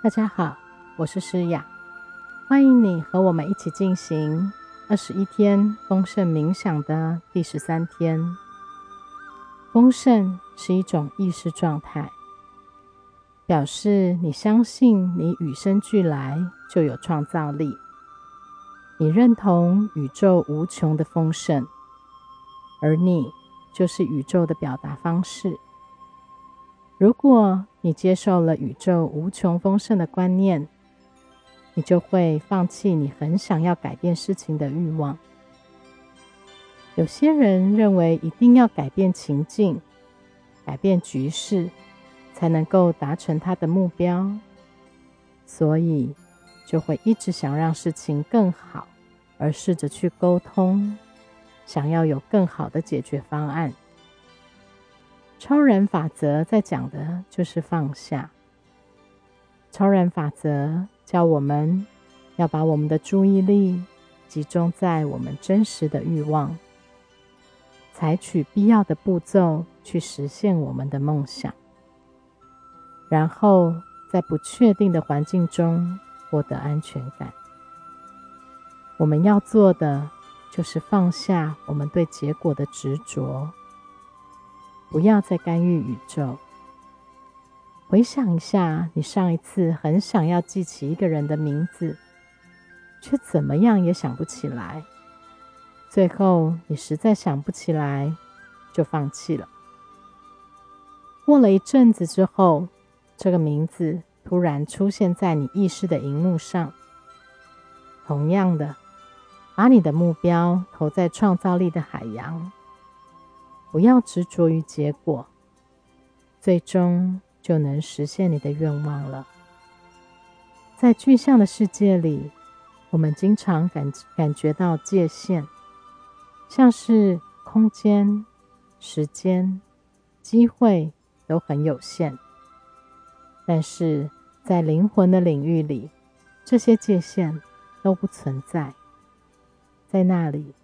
大家好，我是诗雅，欢迎你和我们一起进行二十一天丰盛冥想的第十三天。丰盛是一种意识状态，表示你相信你与生俱来就有创造力，你认同宇宙无穷的丰盛，而你就是宇宙的表达方式。如果你接受了宇宙无穷丰盛的观念，你就会放弃你很想要改变事情的欲望。有些人认为一定要改变情境、改变局势，才能够达成他的目标，所以就会一直想让事情更好，而试着去沟通，想要有更好的解决方案。超然法则在讲的就是放下。超然法则教我们要把我们的注意力集中在我们真实的欲望，采取必要的步骤去实现我们的梦想，然后在不确定的环境中获得安全感。我们要做的就是放下我们对结果的执着。不要再干预宇宙。回想一下，你上一次很想要记起一个人的名字，却怎么样也想不起来。最后，你实在想不起来，就放弃了。过了一阵子之后，这个名字突然出现在你意识的荧幕上。同样的，把你的目标投在创造力的海洋。不要执着于结果，最终就能实现你的愿望了。在具象的世界里，我们经常感感觉到界限，像是空间、时间、机会都很有限。但是在灵魂的领域里，这些界限都不存在，在那里，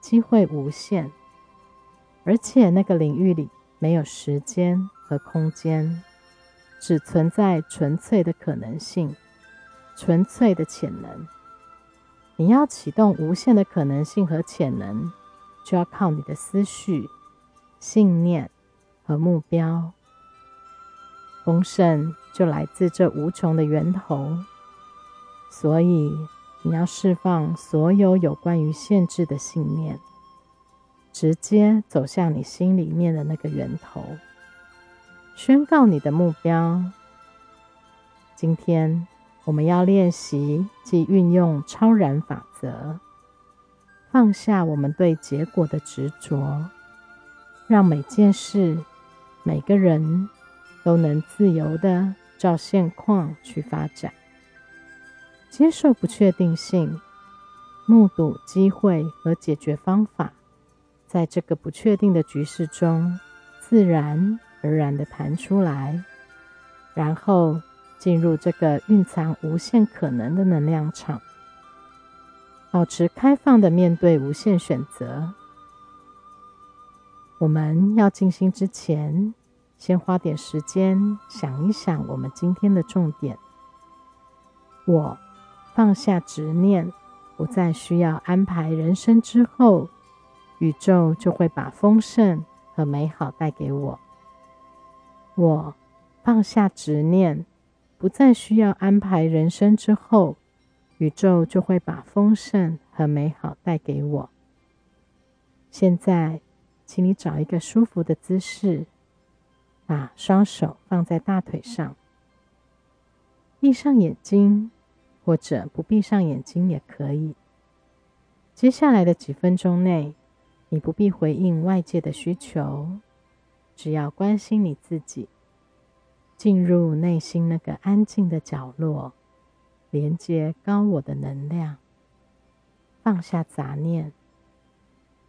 机会无限。而且那个领域里没有时间和空间，只存在纯粹的可能性、纯粹的潜能。你要启动无限的可能性和潜能，就要靠你的思绪、信念和目标。丰盛就来自这无穷的源头，所以你要释放所有有关于限制的信念。直接走向你心里面的那个源头，宣告你的目标。今天我们要练习及运用超然法则，放下我们对结果的执着，让每件事、每个人都能自由的照现况去发展，接受不确定性，目睹机会和解决方法。在这个不确定的局势中，自然而然的弹出来，然后进入这个蕴藏无限可能的能量场，保持开放的面对无限选择。我们要静心之前，先花点时间想一想我们今天的重点。我放下执念，不再需要安排人生之后。宇宙就会把丰盛和美好带给我。我放下执念，不再需要安排人生之后，宇宙就会把丰盛和美好带给我。现在，请你找一个舒服的姿势，把双手放在大腿上，闭上眼睛，或者不闭上眼睛也可以。接下来的几分钟内。你不必回应外界的需求，只要关心你自己，进入内心那个安静的角落，连接高我的能量，放下杂念，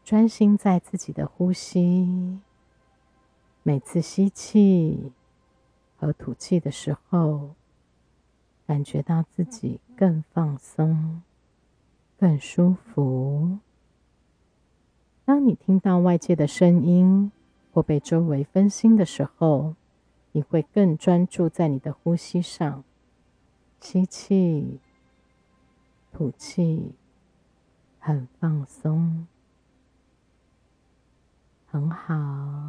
专心在自己的呼吸。每次吸气和吐气的时候，感觉到自己更放松、更舒服。当你听到外界的声音或被周围分心的时候，你会更专注在你的呼吸上，吸气，吐气，很放松，很好。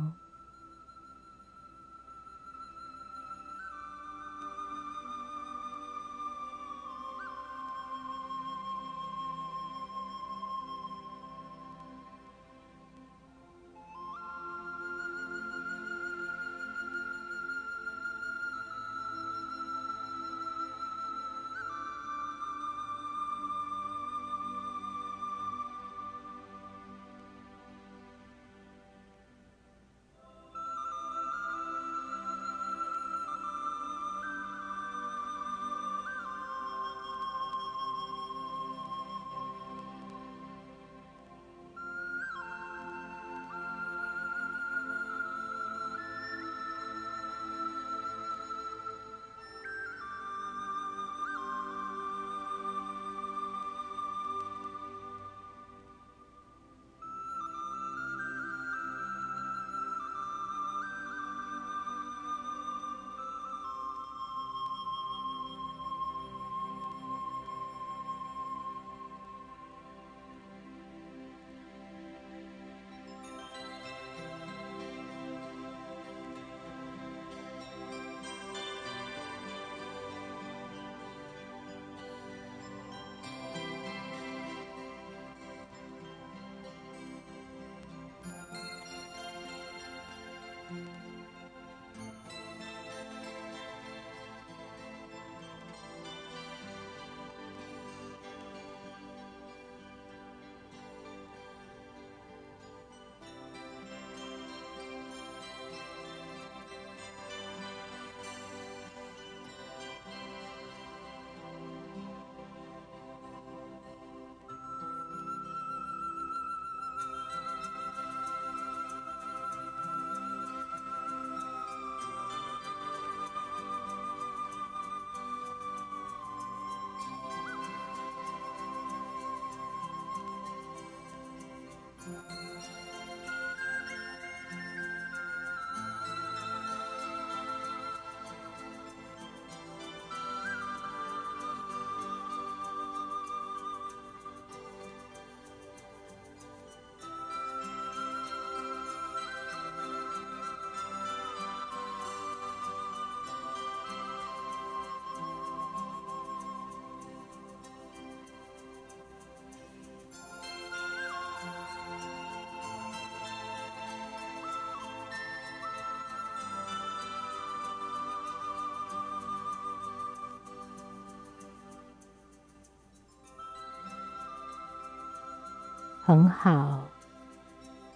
很好，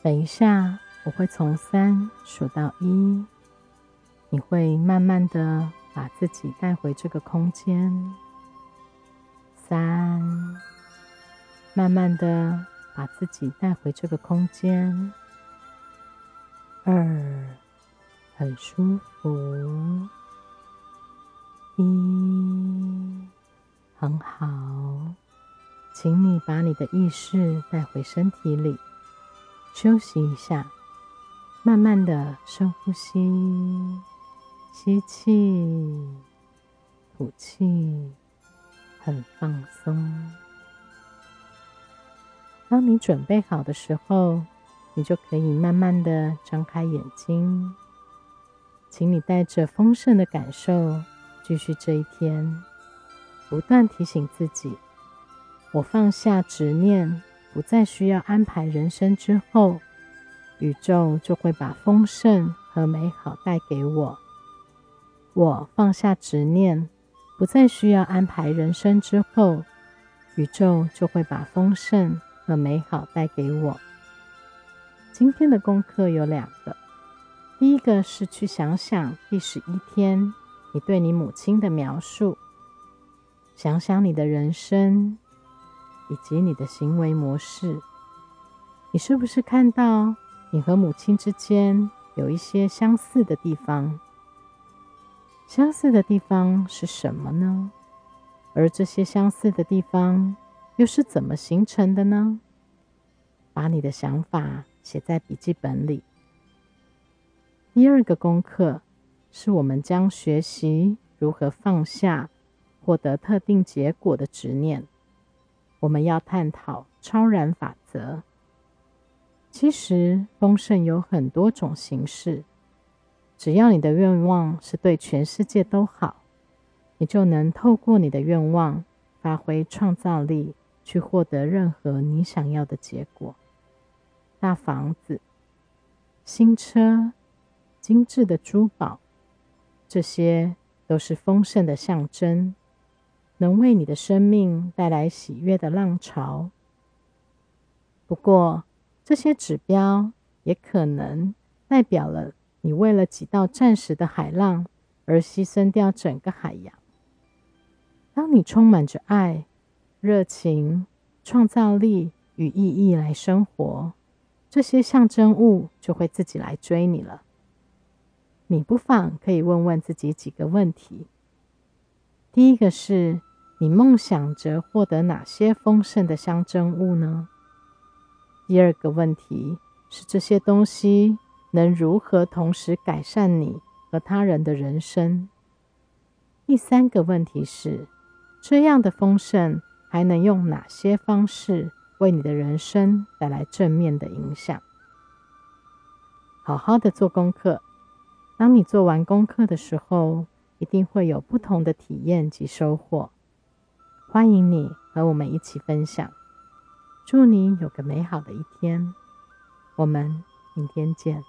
等一下我会从三数到一，你会慢慢的把自己带回这个空间。三，慢慢的把自己带回这个空间。二，很舒服。一，很好。请你把你的意识带回身体里，休息一下，慢慢的深呼吸，吸气，吐气，很放松。当你准备好的时候，你就可以慢慢的张开眼睛。请你带着丰盛的感受继续这一天，不断提醒自己。我放下执念，不再需要安排人生之后，宇宙就会把丰盛和美好带给我。我放下执念，不再需要安排人生之后，宇宙就会把丰盛和美好带给我。今天的功课有两个，第一个是去想想第十一天你对你母亲的描述，想想你的人生。以及你的行为模式，你是不是看到你和母亲之间有一些相似的地方？相似的地方是什么呢？而这些相似的地方又是怎么形成的呢？把你的想法写在笔记本里。第二个功课是我们将学习如何放下获得特定结果的执念。我们要探讨超然法则。其实丰盛有很多种形式，只要你的愿望是对全世界都好，你就能透过你的愿望发挥创造力，去获得任何你想要的结果。大房子、新车、精致的珠宝，这些都是丰盛的象征，能为你的生命带来喜悦的浪潮。不过，这些指标也可能代表了你为了几道暂时的海浪而牺牲掉整个海洋。当你充满着爱、热情、创造力与意义来生活，这些象征物就会自己来追你了。你不妨可以问问自己几个问题：第一个是，你梦想着获得哪些丰盛的象征物呢？第二个问题是这些东西能如何同时改善你和他人的人生？第三个问题是这样的丰盛还能用哪些方式为你的人生带来正面的影响？好好的做功课，当你做完功课的时候，一定会有不同的体验及收获。欢迎你和我们一起分享。祝你有个美好的一天，我们明天见。